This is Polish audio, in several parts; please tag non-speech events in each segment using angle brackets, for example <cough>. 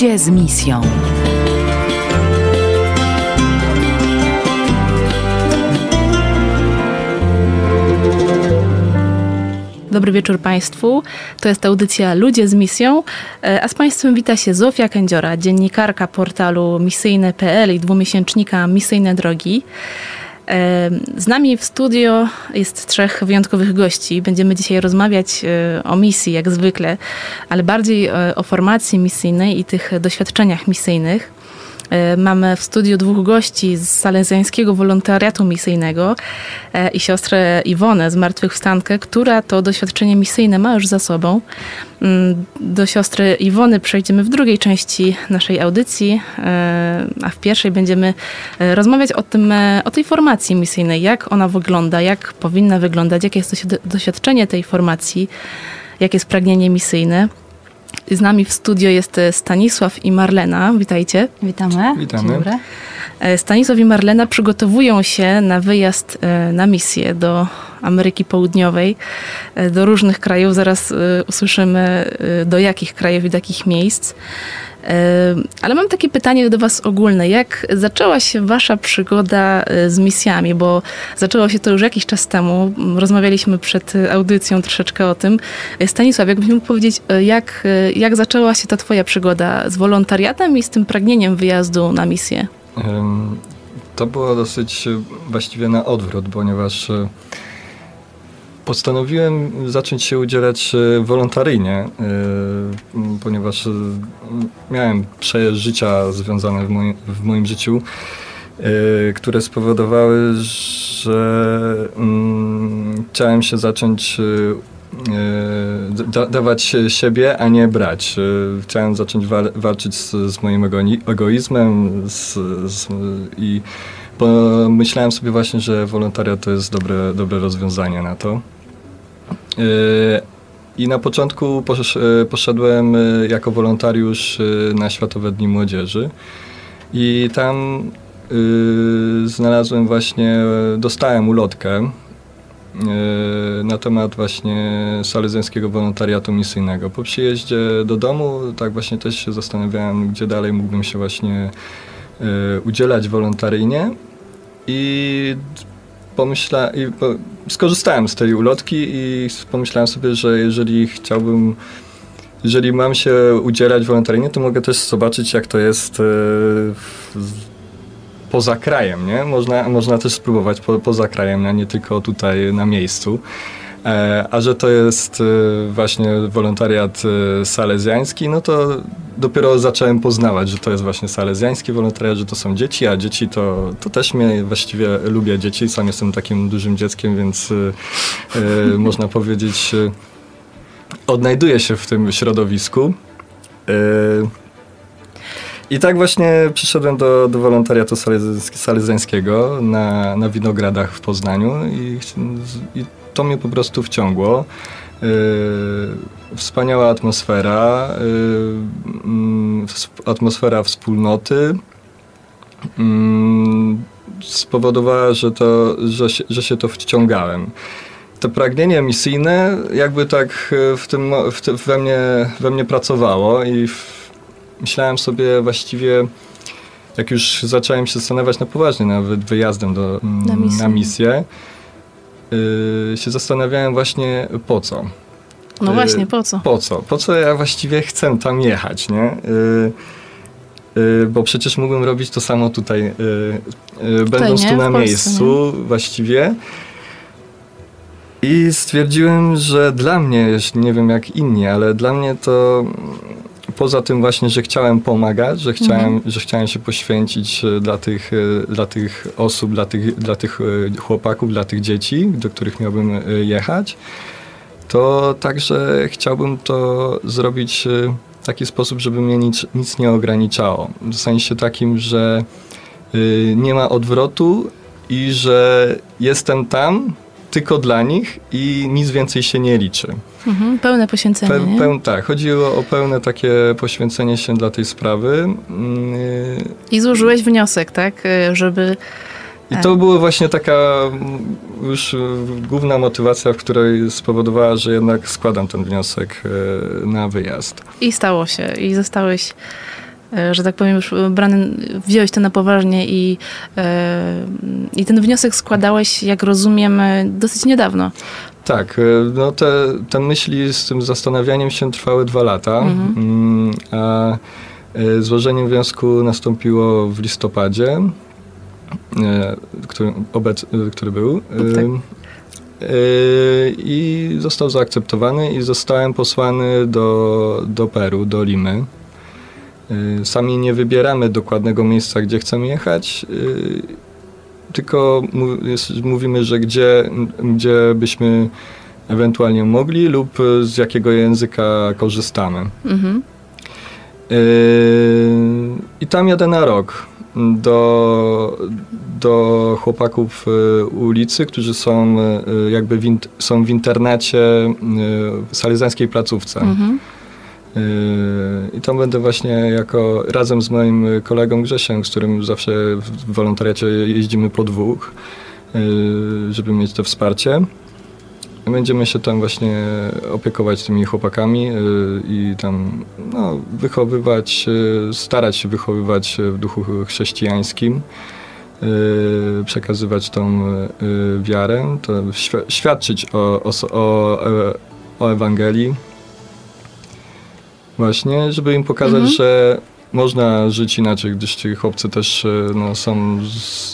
Ludzie z misją. Dobry wieczór Państwu. To jest audycja Ludzie z misją, e, a z Państwem wita się Zofia Kędziora, dziennikarka portalu misyjne.pl i dwumiesięcznika Misyjne Drogi. E, z nami w studio jest trzech wyjątkowych gości. Będziemy dzisiaj rozmawiać e, o misji, jak zwykle, ale bardziej o formacji misyjnej i tych doświadczeniach misyjnych. E, mamy w studiu dwóch gości z salezjańskiego wolontariatu misyjnego e, i siostrę Iwonę z Martwychwstankę, która to doświadczenie misyjne ma już za sobą. Mm, do siostry Iwony przejdziemy w drugiej części naszej audycji, e, a w pierwszej będziemy rozmawiać o, tym, o tej formacji misyjnej, jak ona wygląda, jak powinna wyglądać, jakie jest doświadczenie tej formacji, jakie jest pragnienie misyjne. Z nami w studio jest e, Stanisław i Marlena. Witajcie. Witamy. Witamy. E, Stanisław i Marlena przygotowują się na wyjazd e, na misję do Ameryki Południowej, do różnych krajów. Zaraz usłyszymy do jakich krajów i do jakich miejsc. Ale mam takie pytanie do Was ogólne. Jak zaczęła się Wasza przygoda e, z misjami? Bo zaczęło się to już jakiś czas temu. Rozmawialiśmy przed audycją troszeczkę o tym. E, Stanisław, jakbyś mógł powiedzieć, e, jak, jak zaczęła się ta Twoja przygoda z wolontariatem i z tym pragnieniem wyjazdu na misję? To było dosyć właściwie na odwrót, ponieważ postanowiłem zacząć się udzielać e, wolontaryjnie, e, ponieważ e, miałem przeżycia związane w moim, w moim życiu, które spowodowały, że mm, chciałem się zacząć da, dawać siebie, a nie brać. Chciałem zacząć wal, walczyć z, z, moim egoizmem z, z, i pomyślałem sobie właśnie, że wolontariat to jest dobre, dobre rozwiązanie na to. I na początku e, poszedłem e, jako wolontariusz na Światowe Dni Młodzieży. I tam znalazłem właśnie, dostałem ulotkę na temat właśnie salezyjskiego wolontariatu misyjnego. Po przyjeździe do domu tak właśnie też się zastanawiałem, gdzie dalej mógłbym się właśnie udzielać wolontaryjnie. I pomyślałem, i skorzystałem z tej ulotki i pomyślałem sobie, że jeżeli chciałbym, jeżeli mam się udzielać wolontaryjnie, to mogę też zobaczyć, jak to jest e, poza krajem, nie? Można, można też spróbować po, poza krajem, a nie tylko tutaj na miejscu. E, a że to jest e, właśnie wolontariat e, salezjański, no to dopiero zacząłem poznawać, że to jest właśnie salezjański wolontariat, że to są dzieci, a dzieci to, to też mnie właściwie lubię dzieci. Sam jestem takim dużym dzieckiem, więc <laughs> można powiedzieć, odnajduję się w tym środowisku. I tak właśnie przyszedłem do, do wolontariatu salezjańskiego na, na Winogradach w Poznaniu i, i to mnie po prostu wciągło. Yy, wspaniała atmosfera, yy, atmosfera wspólnoty yy, spowodowała, że, to, że, się, że się to wciągałem. To pragnienie misyjne jakby tak w tym, w tym we, mnie, we mnie pracowało i w, myślałem sobie właściwie, jak już zacząłem się zastanawiać na poważnie nawet wyjazdem do, na misję, na misję się zastanawiałem właśnie po co. No właśnie, po co? Po co? Po co ja właściwie chcę tam jechać, nie? Yy, bo przecież mógłbym robić to samo tutaj, tutaj będąc nie? tu na miejscu nie? właściwie. I stwierdziłem, że dla mnie, nie wiem jak inni, ale dla mnie to poza tym właśnie, że chciałem pomagać, że chciałem, mhm. że chciałem się poświęcić e, dla tych, e, dla tych osób, dla tych, dla tych e, chłopaków, dla tych dzieci, do których miałbym jechać, to także chciałbym to zrobić w taki sposób, żeby mnie nic, nic nie ograniczało. W sensie takim, że nie ma odwrotu i że jestem tam tylko dla nich i nic więcej się nie liczy. Mhm, pełne poświęcenie. Pe, peł, tak, chodziło o pełne takie poświęcenie się dla tej sprawy. I złożyłeś wniosek, tak, żeby. I to była właśnie taka już główna motywacja, w której spowodowała, że jednak składam ten wniosek e, na wyjazd. I stało się. I zostałeś e, że tak powiem, już brany, wziąłeś to na poważnie i, i ten wniosek składałeś, jak rozumiem, dosyć niedawno. Tak, no te, te myśli z tym zastanawianiem się trwały dwa lata, mhm. Mm, a złożenie wniosku nastąpiło w listopadzie, który, obec, który był. Tak. I został zaakceptowany i zostałem posłany do, do Peru, do Limy. Yy, sami nie wybieramy dokładnego miejsca, gdzie chcemy jechać, yy, tylko mówimy, że gdzie, gdzie byśmy ewentualnie mogli lub z jakiego języka korzystamy. Mhm. I tam jadę na rok do, do chłopaków y, ulicy, którzy są y, jakby w, są w internacie y, w salezańskiej placówce. Mhm. I tam będę właśnie jako razem z moim kolegą Grzesiem, z którym zawsze w wolontariacie jeździmy po dwóch, żeby mieć to wsparcie. Będziemy się tam właśnie opiekować tymi chłopakami i tam no, wychowywać, starać się wychowywać w duchu chrześcijańskim. Przekazywać tą wiarę, to świadczyć o, o, o Ewangelii. Właśnie, żeby im pokazać, mhm. że można żyć inaczej, gdyż ci chłopcy też y, no, są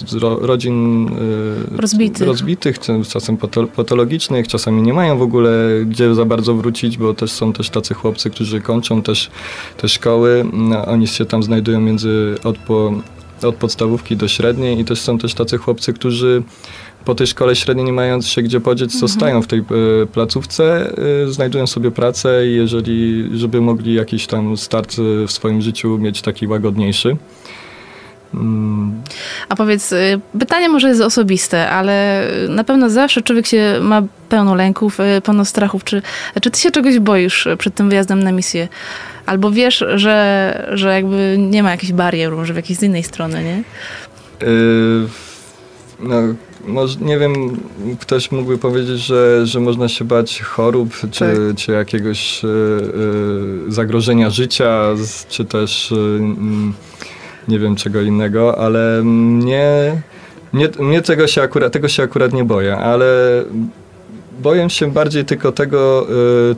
z ro, rodzin rozbitych. rozbitych, czasem patologicznych, czasami nie mają w ogóle gdzie za bardzo wrócić, bo też są też tacy chłopcy, którzy kończą też te szkoły. No, oni się tam znajdują między odpo, od podstawówki do średniej i też są też tacy chłopcy, którzy po tej szkole średniej nie mając się gdzie podzieć, mhm. zostają w tej y, placówce, y, znajdują sobie pracę i jeżeli, żeby mogli jakiś tam start w swoim życiu mieć taki łagodniejszy. Mm. A powiedz, pytanie może jest osobiste, ale na pewno zawsze człowiek się ma pełno lęków, pełno strachów. Czy, czy ty się czegoś boisz przed tym wyjazdem na misję? Albo wiesz, że, że jakby nie ma jakichś barier, może w jakiejś z innej strony, nie? Yy, no, może, nie wiem, ktoś mógłby powiedzieć, że, że można się bać chorób, czy, tak. czy jakiegoś y, y, zagrożenia życia, czy też y, nie wiem czego innego, ale mnie, mnie, mnie tego, się akurat, tego się akurat nie boję, ale boję się bardziej tylko tego,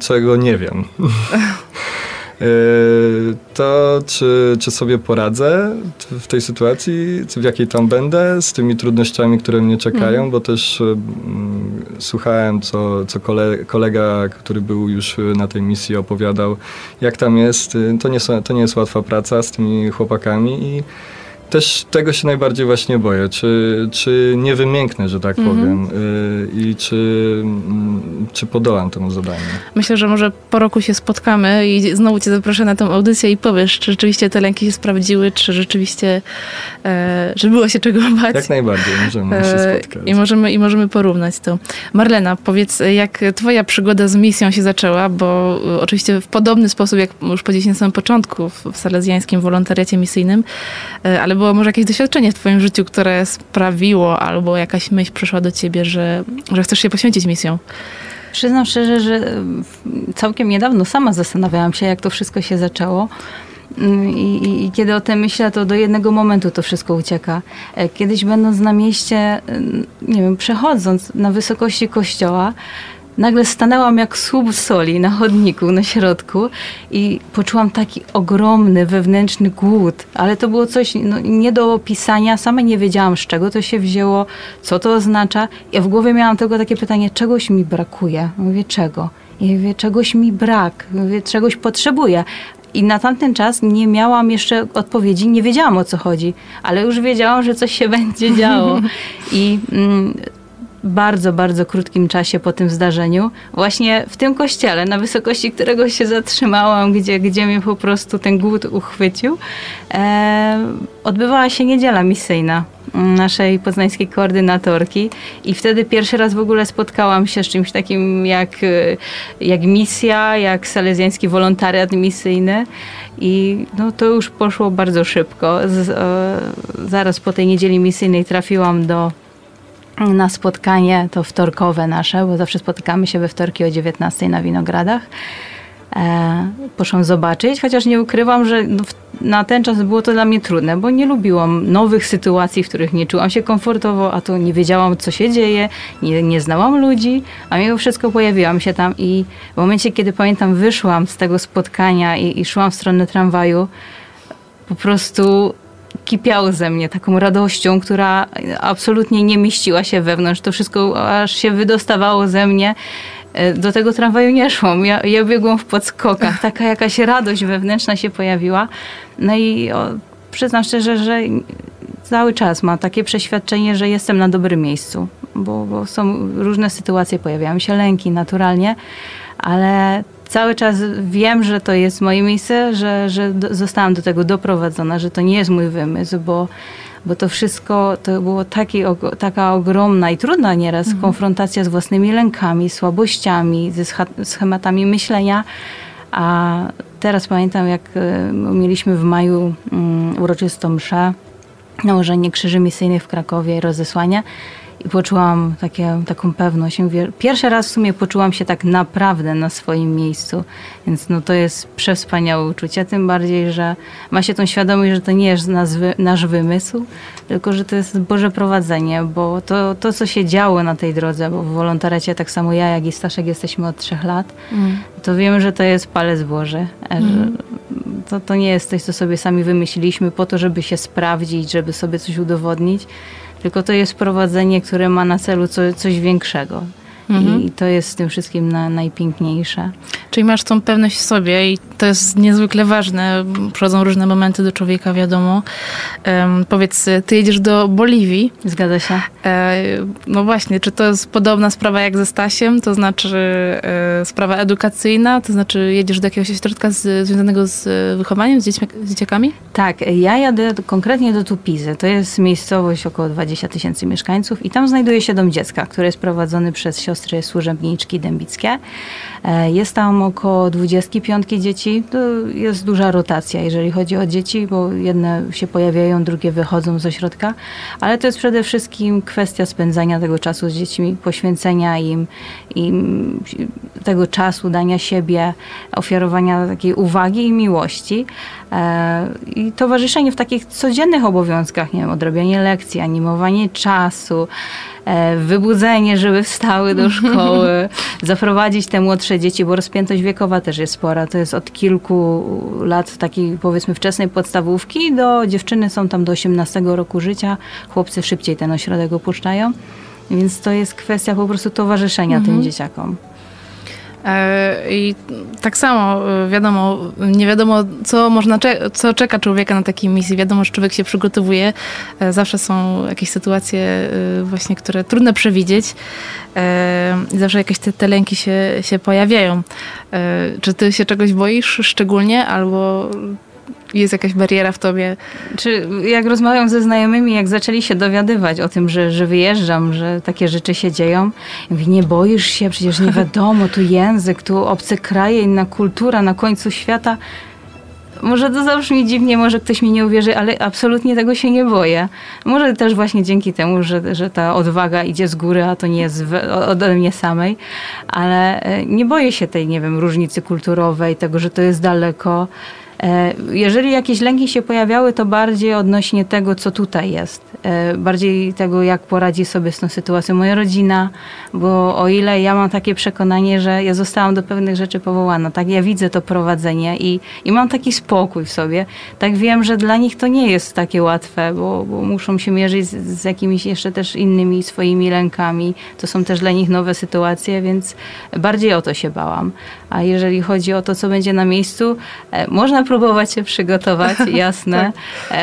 czego nie wiem. <laughs> Yy, to czy, czy sobie poradzę w tej sytuacji, w jakiej tam będę, z tymi trudnościami, które mnie czekają, mm. bo też mm, słuchałem, co, co kolega, który był już na tej misji, opowiadał, jak tam jest. To nie, to nie jest łatwa praca z tymi chłopakami i też tego się najbardziej właśnie boję, czy, czy nie wymięknę, że tak mhm. powiem y, i czy, mm, czy podołam temu zadaniu. Myślę, że może po roku się spotkamy i znowu cię zaproszę na tę audycję i powiesz, czy rzeczywiście te lęki się sprawdziły, czy rzeczywiście, e, że było się czego bać. Jak najbardziej, możemy się e, spotkać. I możemy, I możemy porównać to. Marlena, powiedz, jak twoja przygoda z misją się zaczęła, bo oczywiście w podobny sposób, jak już powiedzieliśmy na samym początku w, w salezjańskim wolontariacie misyjnym, e, ale było może jakieś doświadczenie w twoim życiu, które sprawiło, albo jakaś myśl przyszła do ciebie, że, że chcesz się poświęcić misją? Przyznam szczerze, że całkiem niedawno sama zastanawiałam się, jak to wszystko się zaczęło. Mm, I, i, I, kiedy o tym myślę, to do jednego momentu to wszystko ucieka. E, kiedyś będąc na mieście, nie wiem, przechodząc na wysokości kościoła, nagle stanęłam jak słup soli na chodniku, na środku i poczułam taki ogromny wewnętrzny głód, ale to było coś no, nie do opisania, sama nie wiedziałam z czego to się wzięło, co to oznacza. Ja w głowie miałam tylko takie pytanie, czegoś mi brakuje. Mówię, czego? Mówię, czegoś mi brak, mówię, czegoś potrzebuję. I na tamten czas nie miałam jeszcze odpowiedzi, nie wiedziałam o co chodzi, ale już wiedziałam, że coś się <laughs> będzie działo. I mm, bardzo, bardzo krótkim czasie po tym zdarzeniu, właśnie w tym kościele, na wysokości którego się zatrzymałam, gdzie, gdzie mnie po prostu ten głód uchwycił, e, odbywała się niedziela misyjna naszej poznańskiej koordynatorki i wtedy pierwszy raz w ogóle spotkałam się z czymś takim jak, jak misja, jak salezjański wolontariat misyjny i no, to już poszło bardzo szybko. Z, e, zaraz po tej niedzieli misyjnej trafiłam do na spotkanie, to wtorkowe nasze, bo zawsze spotykamy się we wtorki o 19 na Winogradach. E, poszłam zobaczyć, chociaż nie ukrywam, że no, na ten czas było to dla mnie trudne, bo nie lubiłam nowych sytuacji, w których nie czułam się komfortowo, a to nie wiedziałam, co się dzieje, nie, nie znałam ludzi, a mimo wszystko pojawiłam się tam i w momencie, kiedy pamiętam, wyszłam z tego spotkania i, i szłam w stronę tramwaju, po prostu kipiało ze mnie taką radością, która absolutnie nie mieściła się wewnątrz. To wszystko aż się wydostawało ze mnie. E, do tego tramwaju nie szłam. Ja, ja biegłam w podskokach. Taka jakaś radość wewnętrzna się pojawiła. No i o, przyznam szczerze, że cały czas mam takie przeświadczenie, że jestem na dobrym miejscu, bo, bo są różne sytuacje, pojawiają się lęki naturalnie, ale cały czas wiem, że to jest moje miejsce, że, że do, zostałam do tego doprowadzona, że to nie jest mój wymysł, bo, bo to wszystko to było taki, taka ogromna i trudna nieraz mhm. konfrontacja z własnymi lękami, słabościami, ze schematami myślenia. A teraz pamiętam, jak e, mieliśmy w maju um, uroczystą mszę, nałożenie krzyży misyjnych w Krakowie, rozesłania i poczułam takie, taką pewność. Pierwszy raz w sumie poczułam się tak naprawdę na swoim miejscu, więc no to jest przewspaniałe uczucie, tym bardziej, że ma się tą świadomość, że to nie jest nasz wymysł, tylko że to jest Boże prowadzenie, bo to, to co się działo na tej drodze, bo w wolontariacie tak samo ja, jak i Staszek jesteśmy od trzech lat, mm. to wiemy, że to jest palec Boży. Mm. To, to nie jest coś, co sobie sami wymyśliliśmy po to, żeby się sprawdzić, żeby sobie coś udowodnić, tylko to jest prowadzenie, które ma na celu co, coś większego. Mhm. I to jest z tym wszystkim na, najpiękniejsze. Czyli masz tą pewność w sobie i to jest niezwykle ważne. Przychodzą różne momenty do człowieka, wiadomo. Um, powiedz, ty jedziesz do Boliwii. Zgadza się. E, no właśnie, czy to jest podobna sprawa jak ze Stasiem? To znaczy e, sprawa edukacyjna? To znaczy jedziesz do jakiegoś ośrodka z, związanego z wychowaniem, z, dziećmi, z dzieciakami? Tak, ja jadę konkretnie do Tupizy. To jest miejscowość około 20 tysięcy mieszkańców i tam znajduje się dom dziecka, który jest prowadzony przez siostry służebniczki dębickie. E, jest tam około 25 dzieci. To jest duża rotacja, jeżeli chodzi o dzieci, bo jedne się pojawiają, drugie wychodzą z ośrodka, ale to jest przede wszystkim kwestia spędzania tego czasu z dziećmi, poświęcenia im, im tego czasu, dania siebie, ofiarowania takiej uwagi i miłości. E, I towarzyszenie w takich codziennych obowiązkach, nie wiem, odrabianie lekcji, animowanie czasu, E, wybudzenie, żeby wstały do <laughs> szkoły, zaprowadzić te młodsze dzieci, bo rozpiętość wiekowa też jest spora. To jest od kilku lat takiej powiedzmy wczesnej podstawówki do dziewczyny są tam do 18 roku życia. Chłopcy szybciej ten ośrodek opuszczają. Więc to jest kwestia po prostu towarzyszenia mhm. tym dzieciakom. E, I tak samo, e, wiadomo, nie wiadomo, co można, co czeka człowieka na takiej misji. Wiadomo, że człowiek się przygotowuje. E, zawsze są jakieś sytuacje właśnie, które trudno przewidzieć. Zawsze jakieś te, te lęki się, się pojawiają. Czy ty się czegoś boisz szczególnie, albo jest jakaś bariera w tobie. Czy jak rozmawiam ze znajomymi, jak zaczęli się dowiadywać o tym, że, że wyjeżdżam, że takie rzeczy się dzieją, mówię, nie boisz się, przecież nie wiadomo, tu język, tu obce kraje, inna kultura na końcu świata. Może to zabrzmi dziwnie, może ktoś mi nie uwierzy, ale absolutnie tego się nie boję. Może też właśnie dzięki temu, że, że ta odwaga idzie z góry, a to nie jest ode mnie samej, ale e, nie boję się tej, nie wiem, różnicy kulturowej, tego, że to jest daleko. E, jeżeli jakieś lęki się pojawiały, to bardziej odnośnie tego, co tutaj jest. E, bardziej tego, jak poradzi sobie z tą sytuacją moja rodzina, bo o ile ja mam takie przekonanie, że ja zostałam do pewnych rzeczy powołana, tak ja widzę to prowadzenie i, i mam taki spokój w sobie, tak wiem, że dla nich to nie jest takie łatwe, bo, bo muszą się mierzyć z, z jakimiś jeszcze też innymi swoimi lękami. To są też dla nich nowe sytuacje, więc bardziej o to się bałam. A jeżeli chodzi o to, co będzie na miejscu, e, można próbować się przygotować, <laughs> jasne, tak.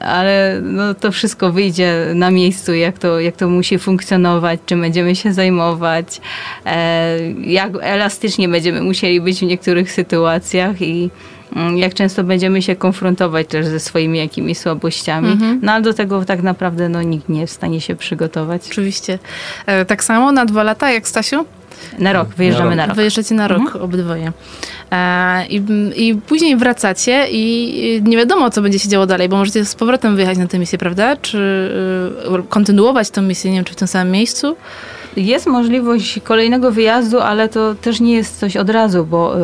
ale no, to wszystko wyjdzie na miejscu, jak to, jak to musi funkcjonować, czym będziemy się zajmować, e, jak elastycznie będziemy musieli być w niektórych sytuacjach i mm, jak często będziemy się konfrontować też ze swoimi jakimiś słabościami. Mhm. No ale do tego tak naprawdę no, nikt nie jest w stanie się przygotować. Oczywiście. E, tak samo na dwa lata jak Stasiu? Na rok, wyjeżdżamy na rok. Na rok. Wyjeżdżacie na rok mhm. obydwoje. E, i, I później wracacie i nie wiadomo, co będzie się działo dalej, bo możecie z powrotem wyjechać na tę misję, prawda? Czy y, kontynuować tę misję, nie wiem, czy w tym samym miejscu? Jest możliwość kolejnego wyjazdu, ale to też nie jest coś od razu, bo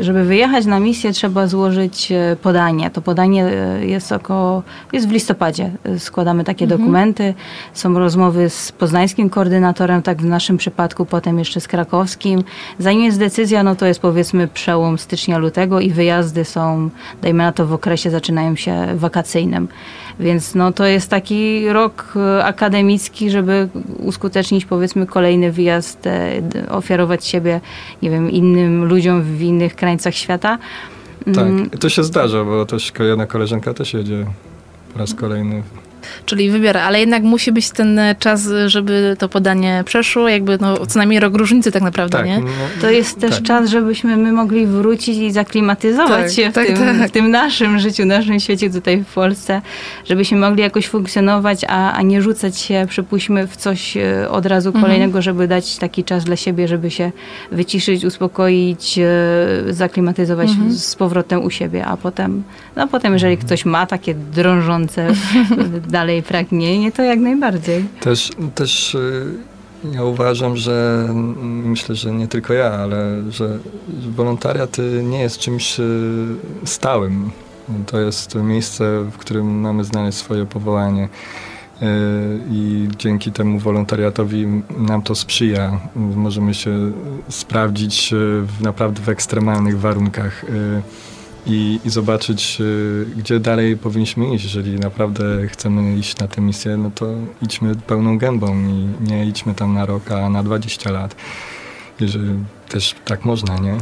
żeby wyjechać na misję trzeba złożyć y, podanie. To podanie y, jest około, jest w listopadzie. Składamy takie Mhm. dokumenty. Są rozmowy z poznańskim koordynatorem, tak w naszym przypadku, potem jeszcze z krakowskim. Zanim jest decyzja, no to jest powiedzmy przełom stycznia, lutego i wyjazdy są, dajmy na to w okresie zaczynają się wakacyjnym. Więc no to jest taki rok e, akademicki, żeby uskutecznić powiedzmy kolejny wyjazd, e, ofiarować siebie, nie wiem, innym ludziom w innych krańcach świata. Mm, Tak, to się zdarza, bo też jedna koleżanka też jedzie po raz kolejny. Czyli wybiera, ale jednak musi być ten e, czas, żeby to podanie przeszło, jakby no, co najmniej rok różnicy tak naprawdę, Tak, nie? no, To jest też tak. czas, żebyśmy my mogli wrócić i zaklimatyzować Tak, się w, tak, tym, tak. w tym naszym życiu, naszym świecie tutaj w Polsce, żebyśmy mogli jakoś funkcjonować, a, a nie rzucać się, przypuśćmy, w coś e, od razu Mhm. kolejnego, żeby dać taki czas dla siebie, żeby się wyciszyć, uspokoić, e, zaklimatyzować Mhm. z powrotem u siebie, a potem, no potem, jeżeli ktoś ma takie drążące <laughs> dalej pragnienie, to jak najbardziej. Też, też y, ja uważam, że myślę, że nie tylko ja, ale że wolontariat y, nie jest czymś y, stałym. To jest miejsce, w którym mamy znaleźć swoje powołanie. I dzięki temu wolontariatowi nam to sprzyja. Możemy się sprawdzić w naprawdę w ekstremalnych warunkach i, i zobaczyć, y, gdzie dalej powinniśmy iść. Jeżeli naprawdę chcemy iść na tę misję, no to idźmy pełną gębą i nie idźmy tam na rok, a na 20 lat. Jeżeli też tak można, nie?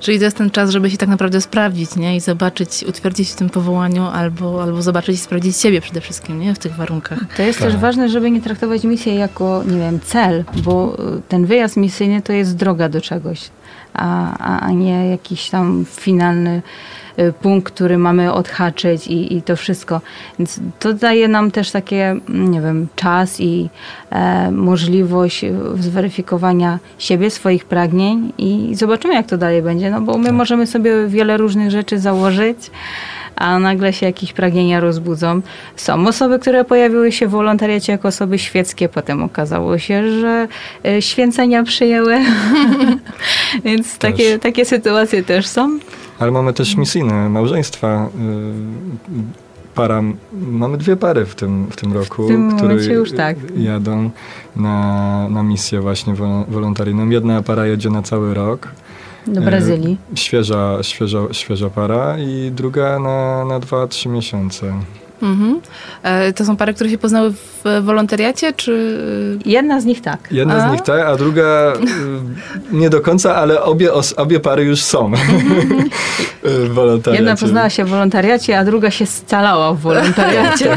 Czyli to jest ten czas, żeby się tak naprawdę sprawdzić, nie? I zobaczyć, utwierdzić w tym powołaniu, albo, albo zobaczyć i sprawdzić siebie przede wszystkim, nie? W tych warunkach. To jest Tak. też ważne, żeby nie traktować misji jako, nie wiem, cel, bo y, ten wyjazd misyjny to jest droga do czegoś, a, a, a nie jakiś tam finalny punkt, który mamy odhaczyć i, i to wszystko. Więc to daje nam też takie, mm, nie wiem, czas i e, możliwość y, zweryfikowania siebie, swoich pragnień i zobaczymy, jak to dalej będzie, no bo my Tak. możemy sobie wiele różnych rzeczy założyć, a nagle się jakieś pragnienia rozbudzą. Są osoby, które pojawiły się w wolontariacie jako osoby świeckie, potem okazało się, że e, święcenia przyjęły. <laughs> Więc takie, takie sytuacje też są. Ale mamy też misyjne małżeństwa. y, Para, mamy dwie pary w tym, w tym roku, W tym które już tak. jadą na, na misję właśnie wol- wolontaryjną. Jedna para jedzie na cały rok. Do E, Brazylii. Świeża, świeża, świeża para i druga na, na 2-3 miesiące. Mhm. E, To są pary, które się poznały w wolontariacie, czy... Jedna z nich tak. Jedna A? z nich tak, a druga y, nie do końca, ale obie, os, obie pary już są <laughs> w wolontariacie. Jedna poznała się w wolontariacie, a druga się scalała w wolontariacie. <laughs>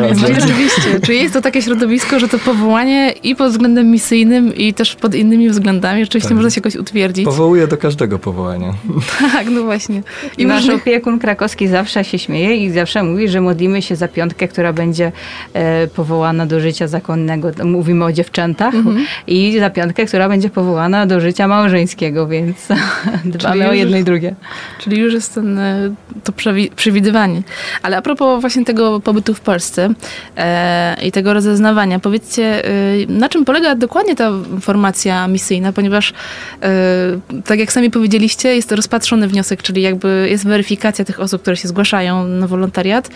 Tak to rzeczywiście. Czy jest to takie środowisko, że to powołanie i pod względem misyjnym, i też pod innymi względami rzeczywiście Tak. można się jakoś utwierdzić? Powołuje do każdego powołania. <laughs> Tak, no właśnie. I nasz opiekun krakowski zawsze się śmieje i zawsze mówi, że modlimy się za piątkę, która będzie e, powołana do życia zakonnego. Mówimy o dziewczętach. Mhm. I za piątkę, która będzie powołana do życia małżeńskiego, więc <laughs> dbamy o jedno i drugie. Czyli już jest ten, e, to przewi- przewidywanie. Ale a propos właśnie tego pobytu w Polsce e, i tego rozeznawania, powiedzcie, e, na czym polega dokładnie ta formacja misyjna, ponieważ e, tak jak sami powiedzieliście, jest to rozpatrzony wniosek, czyli jakby jest weryfikacja tych osób, które się zgłaszają na wolontariat.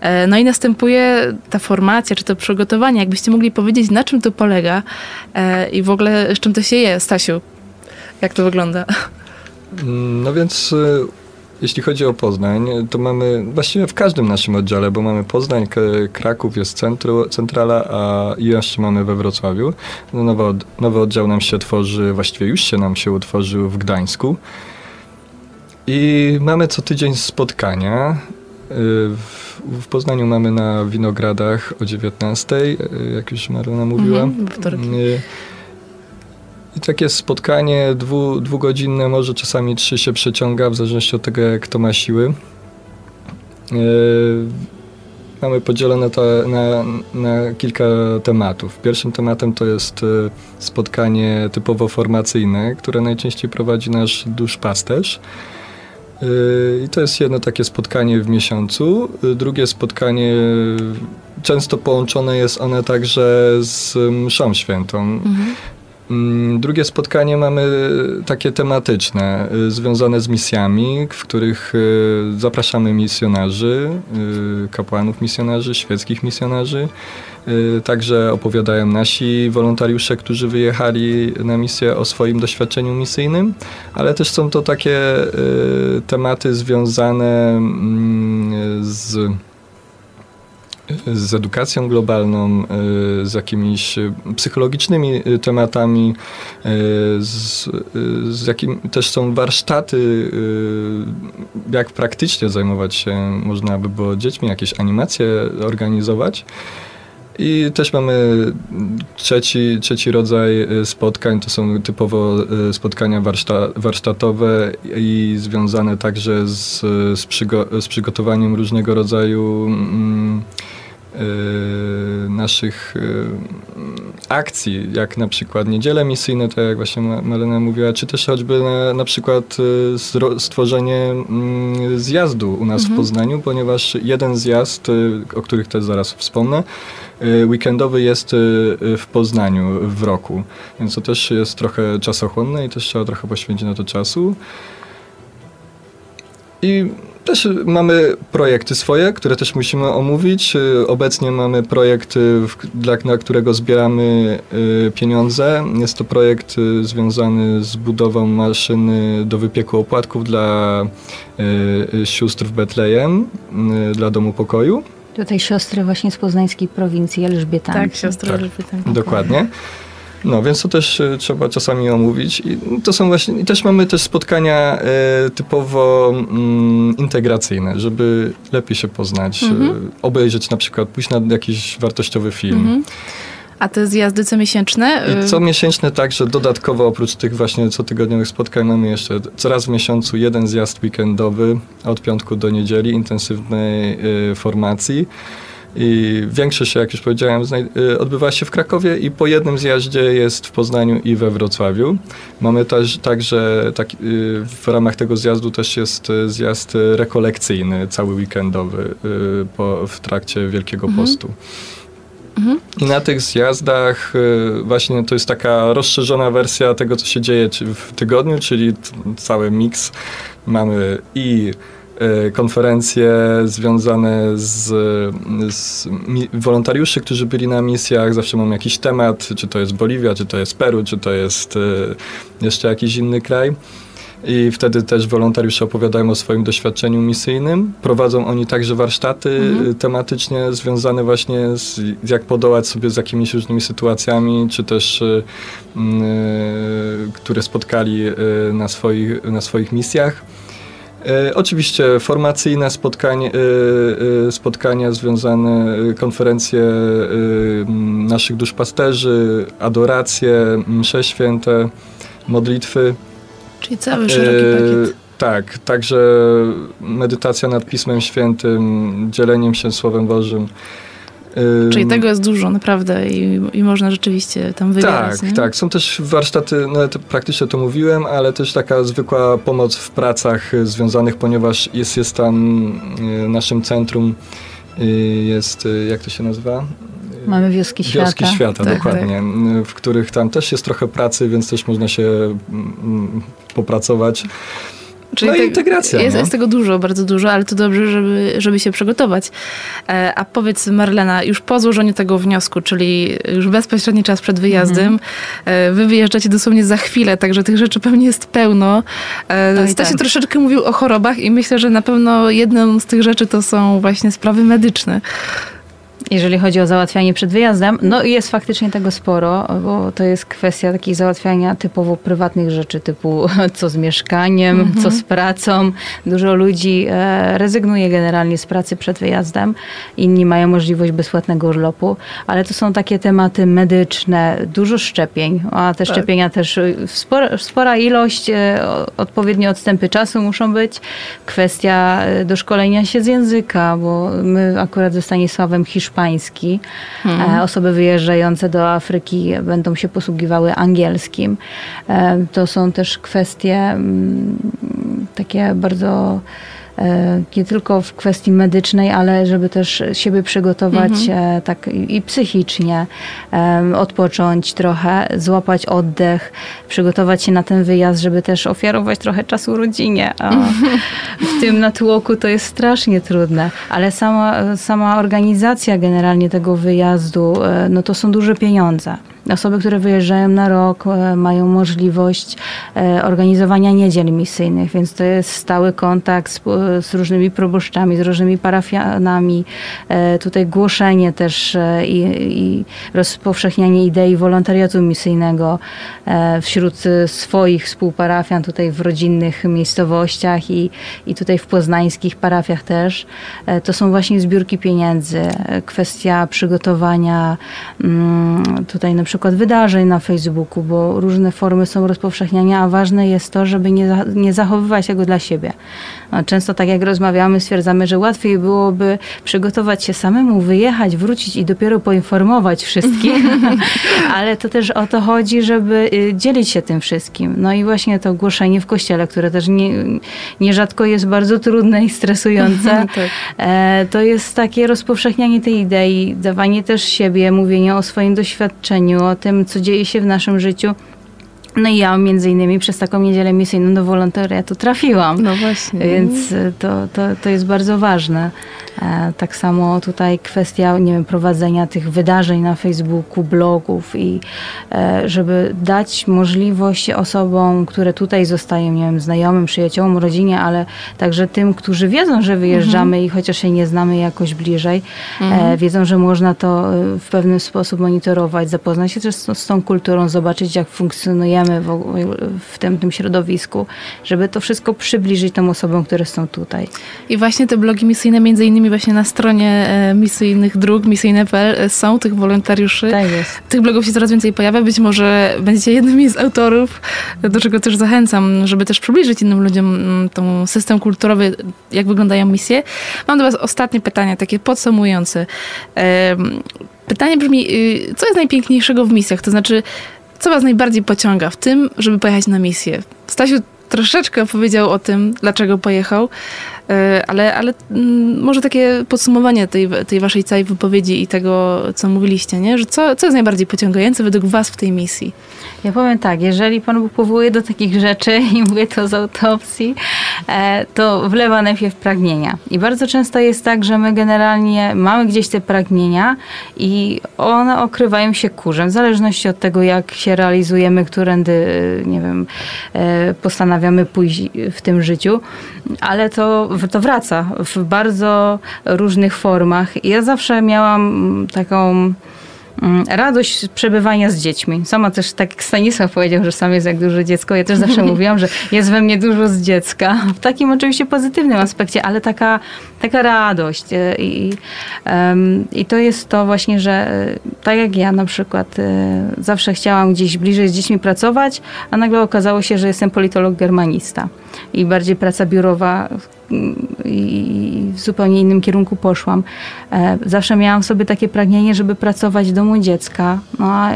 E, no i następuje ta formacja, czy to przygotowanie. Jakbyście mogli powiedzieć, na czym to polega e, i w ogóle z czym to się je, Stasiu? Jak to wygląda? No więc y, jeśli chodzi o Poznań, to mamy właściwie w każdym naszym oddziale, bo mamy Poznań, Kraków jest centru, centrala, a jeszcze mamy we Wrocławiu. No, nowy, nowy oddział nam się tworzy, właściwie już się nam się utworzył w Gdańsku. I mamy co tydzień spotkania. W, Poznaniu mamy na Winogradach o 19, y, jak już Marlena mówiła. Mhm. Y, I takie spotkanie dwu, dwugodzinne, może czasami trzy się przeciąga, w zależności od tego, jak kto ma siły. Y, Mamy podzielone to na, na kilka tematów. Pierwszym tematem to jest spotkanie typowo formacyjne, które najczęściej prowadzi nasz duszpasterz. Y, I to jest jedno takie spotkanie w miesiącu. Y, Drugie spotkanie, y, często połączone jest one także z mszą świętą. Mhm. Mm, drugie spotkanie mamy takie tematyczne, y, związane z misjami, w których y, zapraszamy misjonarzy, y, kapłanów misjonarzy, świeckich misjonarzy. Także opowiadają nasi wolontariusze, którzy wyjechali na misję o swoim doświadczeniu misyjnym, ale też są to takie tematy związane mm, z z edukacją globalną, e, z jakimiś psychologicznymi e, tematami, e, z, z jakim też są warsztaty, jak praktycznie zajmować się można by było dziećmi, jakieś animacje organizować. I też mamy trzeci, trzeci rodzaj spotkań, to są typowo spotkania warszta, warsztatowe i związane także z, z, przygo, z przygotowaniem różnego rodzaju mm, naszych y, akcji, jak na przykład niedziele misyjne, tak jak właśnie Malena mówiła, czy też choćby na, na przykład y, stworzenie mm, zjazdu u nas mhm. w Poznaniu, ponieważ jeden zjazd, o których też zaraz wspomnę, weekendowy jest w Poznaniu w roku, więc to też jest trochę czasochłonne i też trzeba trochę poświęcić na to czasu. I też mamy projekty swoje, które też musimy omówić. Y, obecnie mamy projekt, y, dla, na którego zbieramy y, pieniądze. Jest to projekt związany z budową maszyny do wypieku opłatków dla sióstr w Betlejem, dla Domu Pokoju. Tutaj siostry właśnie z poznańskiej prowincji Elżbietanki. Tak, siostry tak, Elżbietanki. Dokładnie. No, więc to też e, trzeba czasami omówić. I to są właśnie, i też mamy też spotkania e, typowo mm, integracyjne, żeby lepiej się poznać, mhm. e, obejrzeć na przykład, pójść na jakiś wartościowy film. Mhm. A te zjazdy comiesięczne? I y, comiesięczne także dodatkowo oprócz tych właśnie cotygodniowych spotkań mamy jeszcze coraz w miesiącu jeden zjazd weekendowy od piątku do niedzieli intensywnej formacji. I większość, jak już powiedziałem, y, odbywa się w Krakowie i po jednym zjeździe jest w Poznaniu i we Wrocławiu. Mamy też także tak, w ramach tego zjazdu też jest y, zjazd rekolekcyjny, cały weekendowy po, w trakcie Wielkiego mhm. Postu. Mhm. I na tych zjazdach właśnie to jest taka rozszerzona wersja tego, co się dzieje w tygodniu, czyli cały miks. Mamy i konferencje związane z, z wolontariuszy, którzy byli na misjach. Zawsze mam jakiś temat, czy to jest Boliwia, czy to jest Peru, czy to jest e, jeszcze jakiś inny kraj. I wtedy też wolontariusze opowiadają o swoim doświadczeniu misyjnym. Prowadzą oni także warsztaty mhm. tematycznie związane właśnie z jak podołać sobie z jakimiś różnymi sytuacjami, czy też y, y, które spotkali y, na, swoich, na swoich misjach. E, oczywiście formacyjne spotkań, e, spotkania związane, konferencje naszych duszpasterzy, adoracje, msze święte, modlitwy. Czyli cały szeroki pakiet. Tak, także medytacja nad Pismem Świętym, dzieleniem się Słowem Bożym. Czyli tego jest dużo, naprawdę i, i można rzeczywiście tam wybierać. Tak, nie? tak. Są też warsztaty, no praktycznie to mówiłem, ale też taka zwykła pomoc w pracach związanych, ponieważ jest, jest tam y, naszym centrum, y, jest, y, jak to się nazywa? Mamy wioski świata. Wioski świata, tak, dokładnie. Tak. W których tam też jest trochę pracy, więc też można się mm, mm, popracować. Czyli no i integracja. Jest, no. jest, tego dużo, bardzo dużo, ale to dobrze, żeby, żeby się przygotować. E, a powiedz Marlena, już po złożeniu tego wniosku, czyli już bezpośredni czas przed wyjazdem, mhm. E, wy wyjeżdżacie dosłownie za chwilę, także tych rzeczy pewnie jest pełno. E, no Stasie tak. troszeczkę mówił o chorobach i myślę, że na pewno jedną z tych rzeczy to są właśnie sprawy medyczne jeżeli chodzi o załatwianie przed wyjazdem. No i jest faktycznie tego sporo, bo to jest kwestia takich załatwiania typowo prywatnych rzeczy, typu <laughs> co z mieszkaniem, mhm. co z pracą. Dużo ludzi e, rezygnuje generalnie z pracy przed wyjazdem. Inni mają możliwość bezpłatnego urlopu, ale to są takie tematy medyczne, dużo szczepień, a te tak. szczepienia też e, spora, spora ilość, e, odpowiednie odstępy czasu muszą być. Kwestia doszkolenia się z języka, bo my akurat ze Stanisławem Hiszpanem hiszpański. Hmm. Osoby wyjeżdżające do Afryki będą się posługiwały angielskim. E, to są też kwestie mm, takie bardzo e, nie tylko w kwestii medycznej, ale żeby też siebie przygotować Mhm. e, tak i psychicznie, odpocząć trochę, złapać oddech, przygotować się na ten wyjazd, żeby też ofiarować trochę czasu rodzinie. A w tym natłoku to jest strasznie trudne, ale sama, sama organizacja generalnie tego wyjazdu, e, no to są duże pieniądze. Osoby, które wyjeżdżają na rok, e, mają możliwość e, organizowania niedziel misyjnych, więc to jest stały kontakt z, z różnymi proboszczami, z różnymi parafianami. E, Tutaj głoszenie też e, i, i rozpowszechnianie idei wolontariatu misyjnego e, wśród e, swoich współparafian tutaj w rodzinnych miejscowościach i, i tutaj w poznańskich parafiach też. E, To są właśnie zbiórki pieniędzy, e, kwestia przygotowania mm, tutaj na przykład wydarzeń na Facebooku, bo różne formy są rozpowszechniania, a ważne jest to, żeby nie, za- nie zachowywać tego dla siebie. No, Często tak jak rozmawiamy, stwierdzamy, że łatwiej byłoby przygotować się samemu, wyjechać, wrócić i dopiero poinformować wszystkich, <laughs> ale to też o to chodzi, żeby y, dzielić się tym wszystkim. No i właśnie to głoszenie w kościele, które też nie, nierzadko jest bardzo trudne i stresujące. <laughs> Tak. E, To jest takie rozpowszechnianie tej idei, dawanie też siebie, mówienie o swoim doświadczeniu, o tym, co dzieje się w naszym życiu. No i ja między innymi przez taką niedzielę misyjną do wolontariatu trafiłam. No właśnie. Więc e, to, to, to jest bardzo ważne. E, Tak samo tutaj kwestia nie wiem, prowadzenia tych wydarzeń na Facebooku, blogów i e, żeby dać możliwość osobom, które tutaj zostają, nie wiem, znajomym, przyjaciołom, rodzinie, ale także tym, którzy wiedzą, że wyjeżdżamy i chociaż się nie znamy jakoś bliżej, e, wiedzą, że można to w pewien sposób monitorować, zapoznać się też z, z tą kulturą, zobaczyć jak funkcjonujemy w, w tym, tym środowisku, żeby to wszystko przybliżyć tym osobom, które są tutaj. I właśnie te blogi misyjne, między innymi właśnie na stronie e, misyjnych dróg, misyjne.pl e, są tych wolontariuszy. Tak jest. Tych blogów się coraz więcej pojawia. Być może będziecie jednymi z autorów, do czego też zachęcam, żeby też przybliżyć innym ludziom mm, tą system kulturowy, jak wyglądają misje. Mam do Was ostatnie pytanie, takie podsumujące. Pytanie brzmi, y, co jest najpiękniejszego w misjach? To znaczy, co Was najbardziej pociąga w tym, żeby pojechać na misję? Stasiu troszeczkę powiedział o tym, dlaczego pojechał, ale, ale mm, może takie podsumowanie tej, tej waszej całej wypowiedzi i tego, co mówiliście, nie? Że co, co jest najbardziej pociągające według was w tej misji? Ja powiem tak, jeżeli Pan Bóg powołuje do takich rzeczy <laughs> i mówię to z autopsji, e, to wlewa najpierw pragnienia. I bardzo często jest tak, że my generalnie mamy gdzieś te pragnienia i one okrywają się kurzem, w zależności od tego, jak się realizujemy, którędy, e, nie wiem, e, postanawiamy pójść w tym życiu, ale to, to wraca w bardzo różnych formach. I Ja zawsze miałam taką mm, radość przebywania z dziećmi. Sama też, tak jak Stanisław powiedział, że sam jest jak duże dziecko, ja też zawsze <laughs> mówiłam, że jest we mnie dużo z dziecka. W takim oczywiście pozytywnym aspekcie, ale taka, taka radość. e, I, I to jest to właśnie, że e, tak jak ja na przykład e, zawsze chciałam gdzieś bliżej z dziećmi pracować, a nagle okazało się, że jestem politolog germanista i bardziej praca biurowa mm, i w zupełnie innym kierunku poszłam. E, Zawsze miałam sobie takie pragnienie, żeby pracować w domu dziecka, no a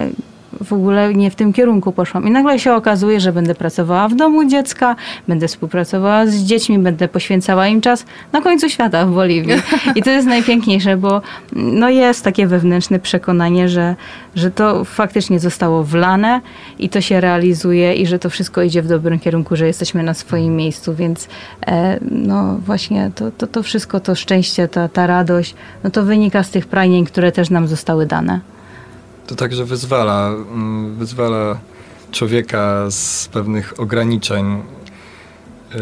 w ogóle nie w tym kierunku poszłam. I nagle się okazuje, że będę pracowała w domu dziecka, będę współpracowała z dziećmi, będę poświęcała im czas na końcu świata w Boliwii. I to jest najpiękniejsze, bo no jest takie wewnętrzne przekonanie, że, że to faktycznie zostało wlane i to się realizuje i że to wszystko idzie w dobrym kierunku, że jesteśmy na swoim miejscu, więc e, no właśnie to, to, to wszystko, to szczęście, ta, ta radość, no to wynika z tych pragnień, które też nam zostały dane. To także wyzwala, mm, wyzwala człowieka z pewnych ograniczeń. Yy,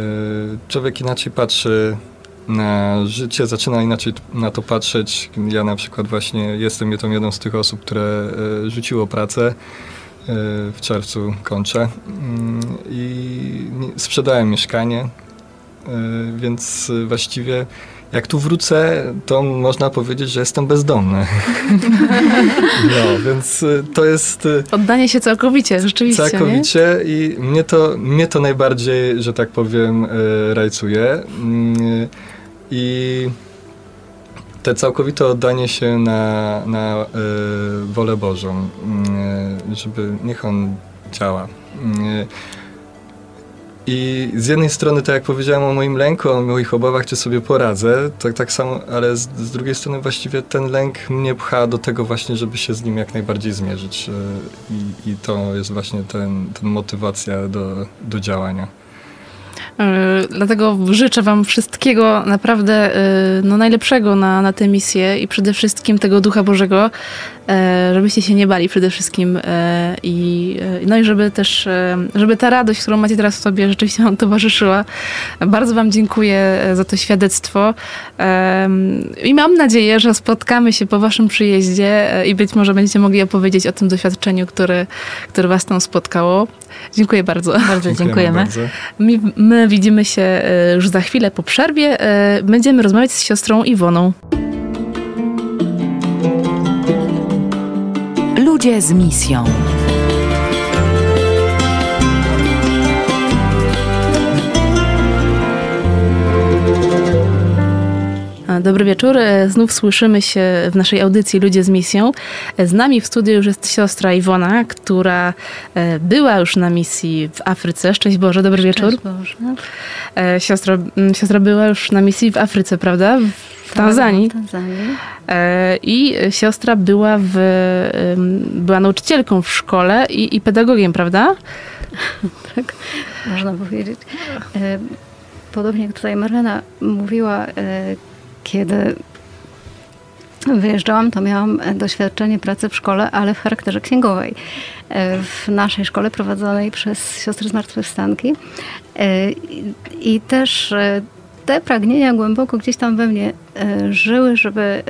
Człowiek inaczej patrzy na życie, zaczyna inaczej na to patrzeć. Ja na przykład właśnie jestem jedną z tych osób, które yy, rzuciło pracę. Yy, W czerwcu kończę Mm, i sprzedałem mieszkanie, więc właściwie jak tu wrócę, to można powiedzieć, że jestem bezdomny. <laughs> No, więc y, to jest Oddanie się całkowicie, rzeczywiście, nie? całkowicie i mnie to, mnie to najbardziej, że tak powiem, rajcuje. Mm, I te całkowite oddanie się na, na wolę Bożą, y, żeby niech On działa. I z jednej strony, tak jak powiedziałem o moim lęku, o moich obawach, czy sobie poradzę, tak, tak samo, ale z, z drugiej strony właściwie ten lęk mnie pcha do tego właśnie, żeby się z nim jak najbardziej zmierzyć. E, I, i to jest właśnie ten, ten motywacja do, do działania. E, dlatego życzę Wam wszystkiego naprawdę e, no, najlepszego na, na tę misję i przede wszystkim tego Ducha Bożego, żebyście się nie bali przede wszystkim i, no i żeby też, żeby ta radość, którą macie teraz w sobie, rzeczywiście Wam towarzyszyła. Bardzo Wam dziękuję za to świadectwo i mam nadzieję, że spotkamy się po Waszym przyjeździe i być może będziecie mogli opowiedzieć o tym doświadczeniu, które, które Was tam spotkało. Dziękuję bardzo. Bardzo dziękujemy. Bardzo. My, my widzimy się e, już za chwilę po przerwie. E, będziemy rozmawiać z siostrą Iwoną. Ludzie z misją. Dobry wieczór. E, znów słyszymy się w naszej audycji Ludzie z misją. E, z nami w studiu już jest siostra Iwona, która e, była już na misji w Afryce. Szczęść Boże, dobry wieczór. Szczęść Boże. Siostra, siostra była już na misji w Afryce, prawda? W Tanzanii. Tak, w Tanzanii. I siostra była, w, była nauczycielką w szkole i, i pedagogiem, prawda? <laughs> tak, można powiedzieć. Podobnie jak tutaj Marlena mówiła, kiedy wyjeżdżałam, to miałam doświadczenie pracy w szkole, ale w charakterze księgowej. E, w naszej szkole prowadzonej przez siostry zmartwychwstanki. E, I też e, te pragnienia głęboko gdzieś tam we mnie żyły, żeby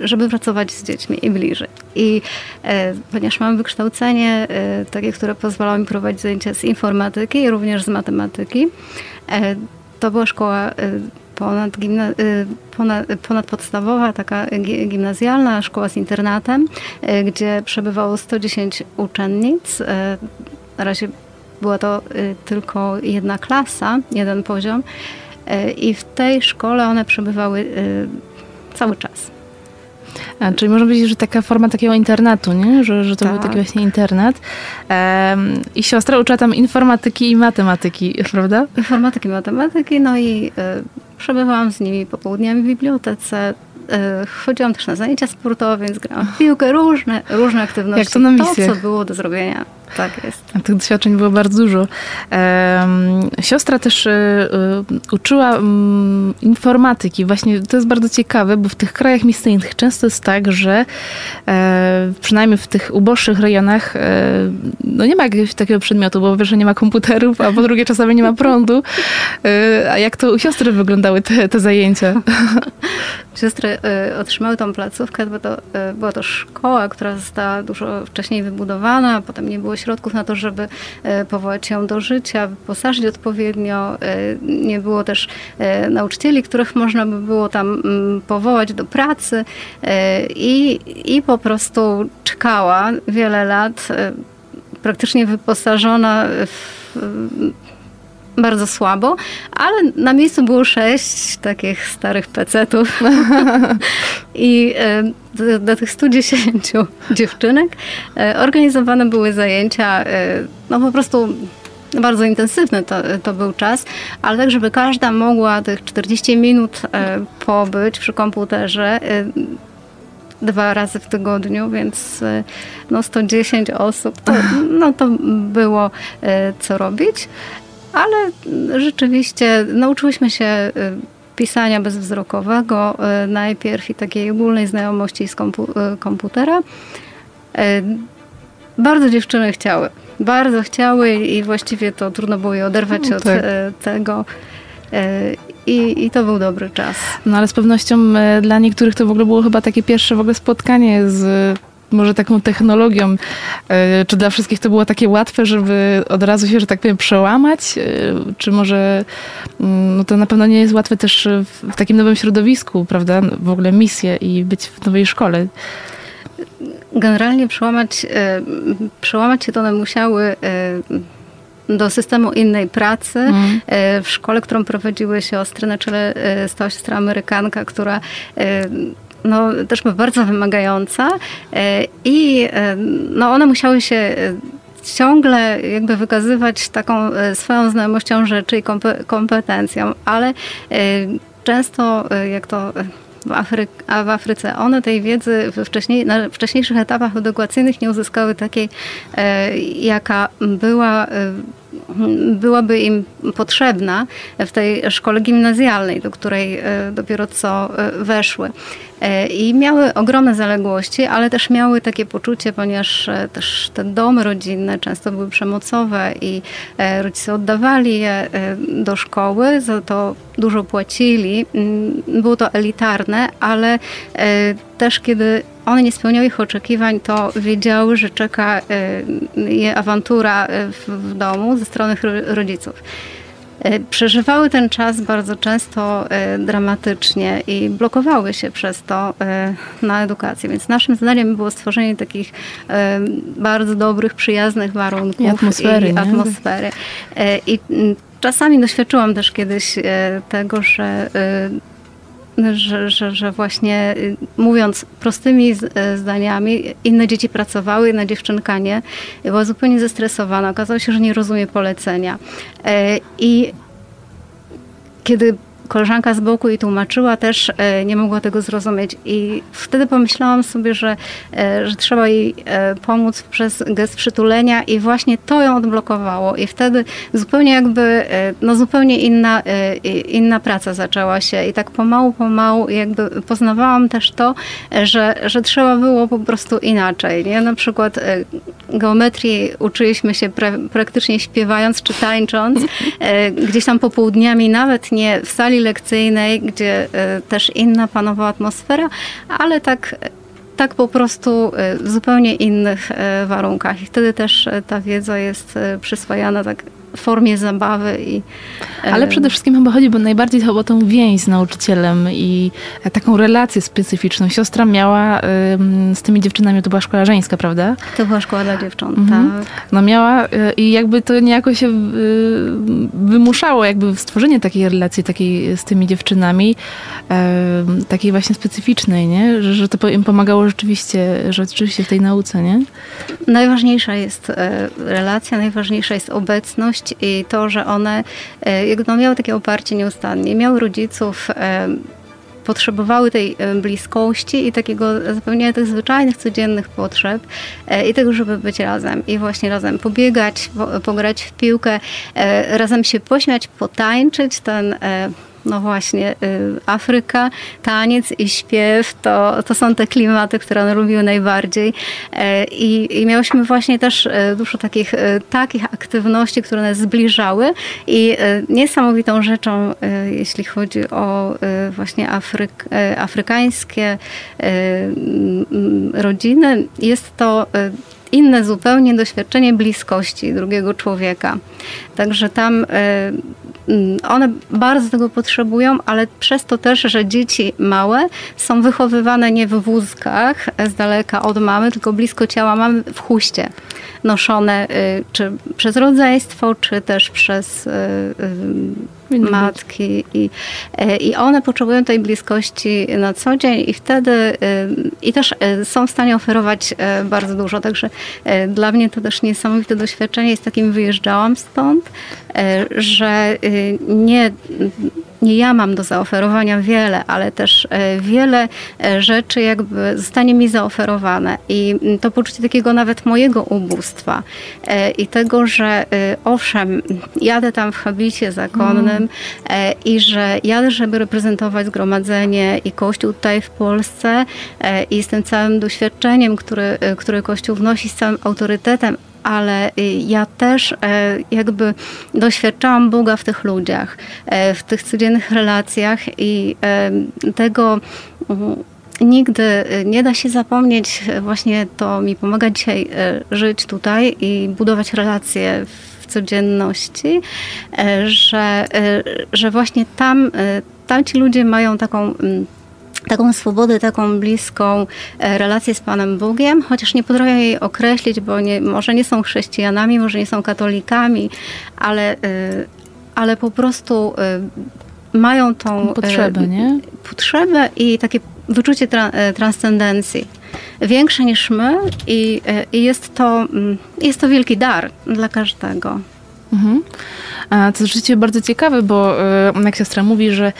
żeby pracować z dziećmi i bliżej. I e, ponieważ mam wykształcenie e, takie, które pozwalało mi prowadzić zajęcia z informatyki i również z matematyki, e, to była szkoła ponad, gimna, ponad, ponadpodstawowa, taka gimnazjalna szkoła z internatem, gdzie przebywało 110 uczennic. Na razie była to tylko jedna klasa, jeden poziom i w tej szkole one przebywały cały czas. A, czyli można powiedzieć, że taka forma takiego internatu, nie? Że, że to tak. był taki właśnie internat. Um, I siostra uczyła tam informatyki i matematyki, <laughs> prawda? Informatyki, matematyki, no i y, przebywałam z nimi popołudniami w bibliotece. Y, chodziłam też na zajęcia sportowe, więc grałam w piłkę, różne, różne aktywności. Jak to na. To, co było do zrobienia tak jest. A tych doświadczeń było bardzo dużo. Siostra też um, uczyła um, informatyki. Właśnie to jest bardzo ciekawe, bo w tych krajach misyjnych często jest tak, że e, przynajmniej w tych uboższych rejonach e, no nie ma jakiegoś takiego przedmiotu, bo po pierwsze nie ma komputerów, a po drugie czasami nie ma prądu. E, a jak to u siostry wyglądały te, te zajęcia? <laughs> Siostry otrzymały tą placówkę, bo to była to szkoła, która została dużo wcześniej wybudowana, potem nie było środków na to, żeby e, powołać ją do życia, wyposażyć odpowiednio. E, nie było też e, nauczycieli, których można by było tam mm, powołać do pracy i, i po prostu czekała wiele lat, praktycznie wyposażona w bardzo słabo, ale na miejscu było sześć takich starych pecetów <laughs> i e, do, do, tych 110 <laughs> dziewczynek. E, organizowane były zajęcia, e, no po prostu bardzo intensywny to, to był czas, ale tak, żeby każda mogła tych 40 minut pobyć przy komputerze dwa razy w tygodniu, więc no 110 osób, to, no to było co robić. Ale rzeczywiście nauczyłyśmy się pisania bezwzrokowego y, najpierw i takiej ogólnej znajomości z kompu y, komputera. Bardzo dziewczyny chciały, bardzo chciały i właściwie to trudno było je oderwać no, od tak. tego. I, I, to był dobry czas. No ale z pewnością dla niektórych to w ogóle było chyba takie pierwsze w ogóle spotkanie z może taką technologią, e, czy dla wszystkich to było takie łatwe, żeby od razu się, że tak powiem, przełamać? E, czy może mm, no to na pewno nie jest łatwe też w takim nowym środowisku, prawda? W ogóle misję i być w nowej szkole. Generalnie przełamać, e, przełamać się to one musiały do systemu innej pracy. Mm. W szkole, którą prowadziły siostry, na czele stała siostra Amerykanka, która no, też bardzo wymagająca e, i e, no, one musiały się e, ciągle jakby wykazywać taką swoją znajomością rzeczy i kompetencją, ale często jak to w, Afry a w Afryce one tej wiedzy wcześniej, na wcześniejszych etapach edukacyjnych nie uzyskały takiej, jaka była byłaby im potrzebna w tej szkole gimnazjalnej, do której e, dopiero co e, weszły. E, I miały ogromne zaległości, ale też miały takie poczucie, ponieważ też te domy rodzinne często były przemocowe i rodzice oddawali je do szkoły, za to dużo płacili. Mm, było to elitarne, ale też kiedy one nie spełniały ich oczekiwań, to wiedziały, że czeka y, je awantura y, w domu ze strony rodziców. Y, przeżywały ten czas bardzo często dramatycznie i blokowały się przez to na edukację. Więc naszym zadaniem było stworzenie takich bardzo dobrych, przyjaznych warunków i atmosfery. I, atmosfery. I mm, czasami doświadczyłam też kiedyś tego, że że, że, że właśnie y, mówiąc prostymi y, zdaniami, inne dzieci pracowały, jedna dziewczynka nie. Była zupełnie zestresowana. Okazało się, że nie rozumie polecenia. E, I kiedy koleżanka z boku i tłumaczyła, też e, nie mogła tego zrozumieć. I wtedy pomyślałam sobie, że, e, że trzeba jej e, pomóc przez gest przytulenia i właśnie to ją odblokowało. I wtedy zupełnie jakby, no zupełnie inna, inna praca zaczęła się. I tak pomału, pomału jakby poznawałam też to, że, że trzeba było po prostu inaczej. Nie? Na przykład geometrii uczyliśmy się pra praktycznie śpiewając czy tańcząc, gdzieś tam popołudniami, nawet nie w sali sali lekcyjnej, gdzie e, też inna panowała atmosfera, ale tak tak po prostu e, w zupełnie innych e, warunkach. I wtedy też ta wiedza jest przyswajana tak formie zabawy. I, Ale przede wszystkim chyba chodzi bo najbardziej o tą więź z nauczycielem i taką relację specyficzną. Siostra miała z tymi dziewczynami, to była szkoła żeńska, prawda? To była szkoła dla dziewcząt, mhm. tak. No miała y, i jakby to niejako się y, wymuszało jakby stworzenie takiej relacji takiej z tymi dziewczynami, takiej właśnie specyficznej, nie? Że, że to im pomagało rzeczywiście, rzeczywiście w tej nauce, nie? Najważniejsza jest e, relacja, najważniejsza jest obecność, i to, że one e, no, miały takie oparcie nieustannie. Miały rodziców, e, potrzebowały tej e, bliskości i takiego zapełniania tych zwyczajnych, codziennych potrzeb i tego, żeby być razem i właśnie razem pobiegać, pograć w piłkę, razem się pośmiać, potańczyć ten no właśnie, y, Afryka, taniec i śpiew to, to są te klimaty, które one lubiły najbardziej. E, I, i miałyśmy właśnie też e, dużo takich, e, takich aktywności, które nas zbliżały i niesamowitą rzeczą, jeśli chodzi o właśnie Afryk, afrykańskie rodziny, jest to inne zupełnie doświadczenie bliskości drugiego człowieka. Także tam one bardzo tego potrzebują, ale przez to też, że dzieci małe są wychowywane nie w wózkach z daleka od mamy, tylko blisko ciała mamy w chuście. Noszone y, czy przez rodzeństwo, czy też przez y, y, matki i, i one potrzebują tej bliskości na co dzień i wtedy i też są w stanie oferować bardzo dużo. Także dla mnie to też niesamowite doświadczenie. Z takim wyjeżdżałam stąd, że nie, nie ja mam do zaoferowania wiele, ale też e, wiele e, rzeczy jakby zostanie mi zaoferowane i to poczucie takiego nawet mojego ubóstwa e, i tego, że owszem, jadę tam w habicie zakonnym mm. i że jadę, żeby reprezentować zgromadzenie i Kościół tutaj w Polsce i z tym całym doświadczeniem, który, który Kościół wnosi, z całym autorytetem, ale y, ja też e, jakby doświadczałam Boga w tych ludziach, e, w tych codziennych relacjach i e, tego mhm, nigdy nie da się zapomnieć. Właśnie to mi pomaga dzisiaj żyć tutaj i budować relacje w codzienności, że, że właśnie tam, tam ci ludzie mają taką taką swobodę, taką bliską e, relację z Panem Bogiem, chociaż nie potrafią jej określić, bo nie, może nie są chrześcijanami, może nie są katolikami, ale, e, ale po prostu e, mają tą potrzebę, nie? Potrzebę i takie wyczucie tra transcendencji. większe niż my i, i jest, to, mm, jest to wielki dar dla każdego. Mhm. To rzeczywiście bardzo ciekawe, bo e, jak siostra mówi, że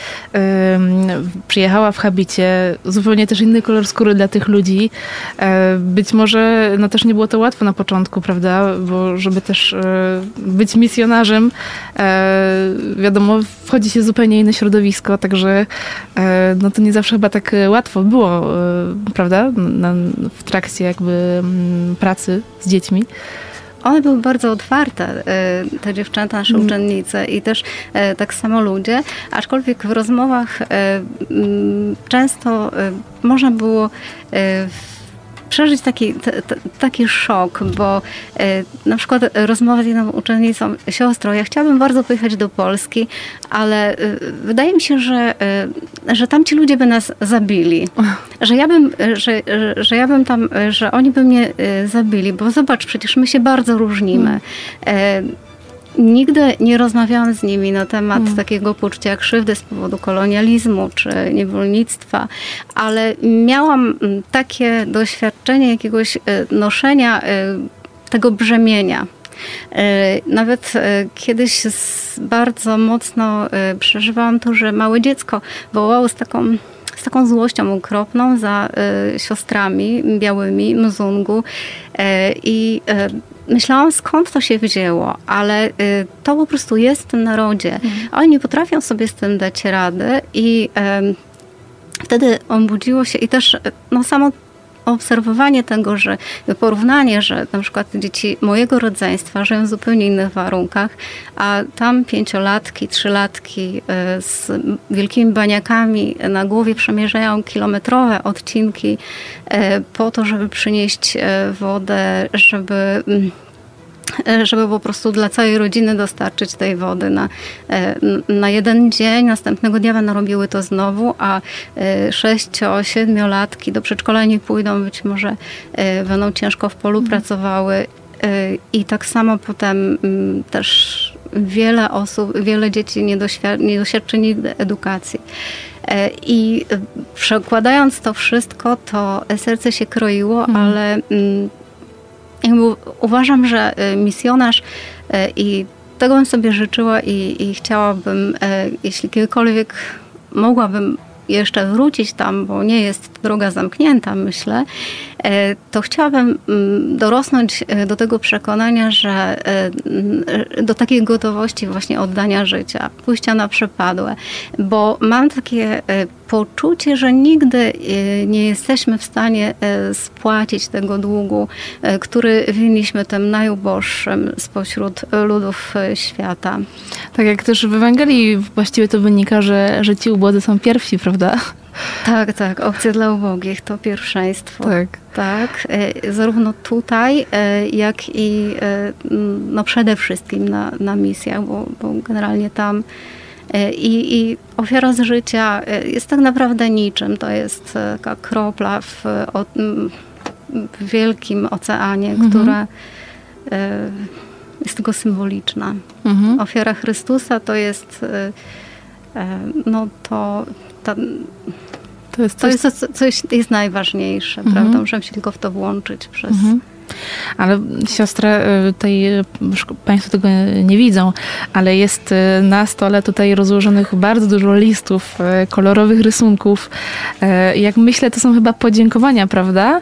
przyjechała w habicie, zupełnie też inny kolor skóry dla tych ludzi. E, być może no też nie było to łatwo na początku, prawda? Bo żeby też e, być misjonarzem, wiadomo, wchodzi się zupełnie inne środowisko, także no to nie zawsze chyba tak łatwo było, prawda? w trakcie jakby pracy z dziećmi. One były bardzo otwarte, y, te dziewczęta, nasze mm. uczennice i też y, tak samo ludzie, aczkolwiek w rozmowach y, często można było przeżyć taki, t, t, taki szok, bo e, na przykład rozmowa z jedną uczennicą, siostrą, ja chciałabym bardzo pojechać do Polski, ale e, wydaje mi się, że, e, że tam ci ludzie by nas zabili. Że ja bym, że, że ja bym tam, że oni by mnie zabili, bo zobacz, przecież my się bardzo różnimy. Nigdy nie rozmawiałam z nimi na temat hmm. takiego poczucia krzywdy z powodu kolonializmu czy niewolnictwa, ale miałam mm, takie doświadczenie jakiegoś e, noszenia e, tego brzemienia. E, nawet kiedyś bardzo mocno przeżywałam to, że małe dziecko wołało z taką z taką złością okropną za siostrami białymi Mzungu i myślałam, skąd to się wzięło, ale y, to po prostu jest w tym narodzie. Mhm. Oni nie potrafią sobie z tym dać rady i wtedy obudziło się i też no, samo obserwowanie tego, że porównanie, że na przykład dzieci mojego rodzeństwa żyją w zupełnie innych warunkach, a tam pięciolatki, trzylatki y, z wielkimi baniakami na głowie przemierzają kilometrowe odcinki y, po to, żeby przynieść y, wodę, żeby mm, żeby po prostu dla całej rodziny dostarczyć tej wody na, na jeden dzień. Następnego dnia będą robiły to znowu, a sześcio, siedmiolatki do przedszkola nie pójdą, być może będą ciężko w polu mhm. pracowały i tak samo potem też wiele osób, wiele dzieci nie, doświad nie doświadczy nigdy edukacji. I przekładając to wszystko, to serce się kroiło, mhm. ale mm, uważam, że y, misjonarz y, i tego bym sobie życzyła i, i chciałabym, y, jeśli kiedykolwiek mogłabym jeszcze wrócić tam, bo nie jest droga zamknięta, myślę, to chciałabym mm, dorosnąć do tego przekonania, że do takiej gotowości właśnie oddania życia, pójścia na przepadłe, bo mam takie poczucie, że nigdy nie jesteśmy w stanie spłacić tego długu, który winniśmy tym najuboższym spośród ludów świata. Tak jak też w Ewangelii właściwie to wynika, że, że ci ubodzy są pierwsi, prawda? Tak, tak. Opcja dla ubogich to pierwszeństwo. Tak. Tak. E, zarówno tutaj, e, jak i e, no przede wszystkim na, na misjach, bo, bo generalnie tam i, I, ofiara z życia jest tak naprawdę niczym. To jest taka kropla w, w wielkim oceanie, mhm. która jest tylko symboliczna. Mhm. Ofiara Chrystusa to jest no to ta, to jest, coś, to jest, coś jest najważniejsze, mhm. prawda? Możemy się tylko w to włączyć przez... Mhm. Ale siostra, y, tutaj y, Państwo tego nie widzą, ale jest y, na stole tutaj rozłożonych bardzo dużo listów, kolorowych rysunków. Jak myślę, to są chyba podziękowania, prawda?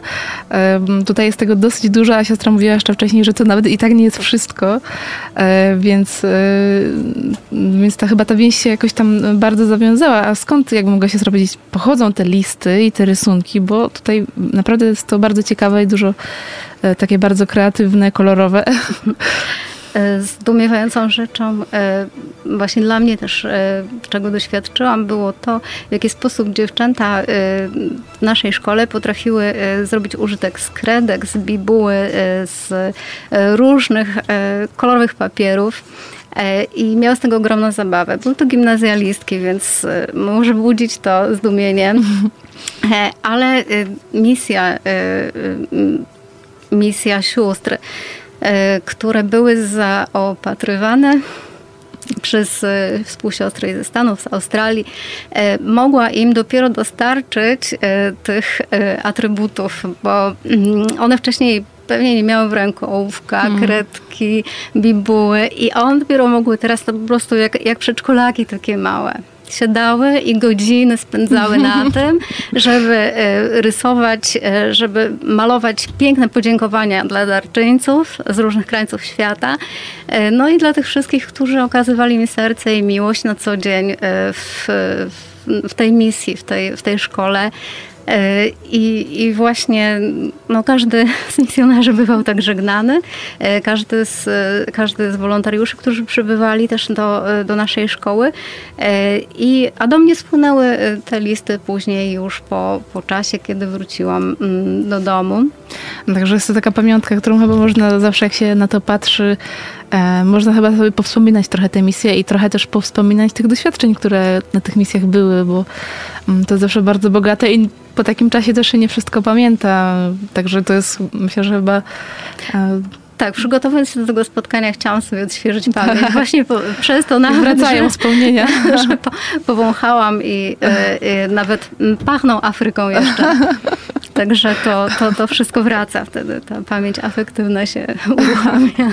Tutaj jest tego dosyć dużo, a siostra mówiła jeszcze wcześniej, że to nawet i tak nie jest wszystko, więc, więc ta chyba ta więź się jakoś tam bardzo zawiązała. A skąd, jak mogła siostra powiedzieć, pochodzą te listy i te rysunki? Bo tutaj naprawdę jest to bardzo ciekawe i dużo takie bardzo kreatywne, kolorowe. <laughs> E, zdumiewającą rzeczą, e, właśnie dla mnie też, czego doświadczyłam, było to, w jaki sposób dziewczęta w naszej szkole potrafiły zrobić użytek z kredek, z bibuły, z różnych kolorowych papierów. I miały z tego ogromną zabawę. Były to gimnazjalistki, więc może budzić to zdumienie. <laughs> Ale misja misja sióstr, e, które były zaopatrywane przez e, współsiostry ze Stanów, z Australii, e, mogła im dopiero dostarczyć tych atrybutów, bo mm, one wcześniej pewnie nie miały w ręku ołówka, hmm. kredki, bibuły i one dopiero mogły teraz to po prostu jak, jak przedszkolaki takie małe siadały i godziny spędzały na <laughs> tym, żeby e, rysować, e, żeby malować piękne podziękowania dla darczyńców z różnych krańców świata. E, no i dla tych wszystkich, którzy okazywali mi serce i miłość na co dzień w, w tej misji, w tej, w tej szkole. E, I, I, właśnie no, każdy <laughs> z misjonarzy bywał tak żegnany. E, każdy z, każdy z wolontariuszy, którzy przybywali też do, do naszej szkoły. E, I, a do mnie spłynęły te listy później już po, po czasie, kiedy wróciłam mm, do domu. Także jest to taka pamiątka, którą chyba można zawsze jak się na to patrzy, można chyba sobie powspominać trochę te misje i trochę też powspominać tych doświadczeń, które na tych misjach były, bo mm, to zawsze bardzo bogate i po takim czasie też się nie wszystko pamięta. Także to jest, myślę, że chyba... E, tak, przygotowując się do tego spotkania, chciałam sobie odświeżyć pamięć. Tak. Właśnie po, przez to nawet, Wracają że, wspomnienia. <laughs> Że po, powąchałam i, e, i nawet pachną Afryką jeszcze. Także to, to, to wszystko wraca wtedy. Ta pamięć afektywna się uruchamia.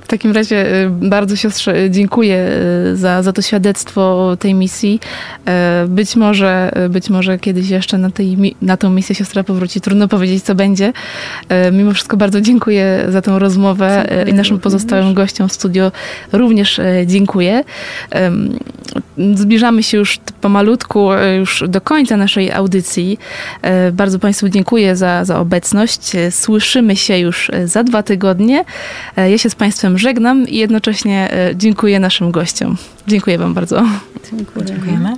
W takim razie y, bardzo siostrze dziękuję y, za, za to świadectwo tej misji. E, być może, y, być może kiedyś jeszcze na, tej, na tą misję siostra powróci. Trudno powiedzieć, co będzie. E, mimo wszystko bardzo dziękuję za tą rozmowę dziękuję i naszym pozostałym gościom w studio również e, dziękuję. Zbliżamy się już pomalutku już do końca naszej audycji. Bardzo Państwu dziękuję za, za obecność. Słyszymy się już za dwa tygodnie. E, ja się z Państwem żegnam i jednocześnie e, dziękuję naszym gościom. Dziękuję Wam bardzo. Dziękuję. Dziękujemy.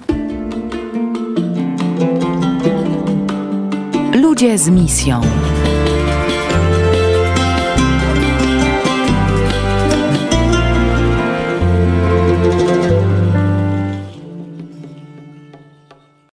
Ludzie z misją.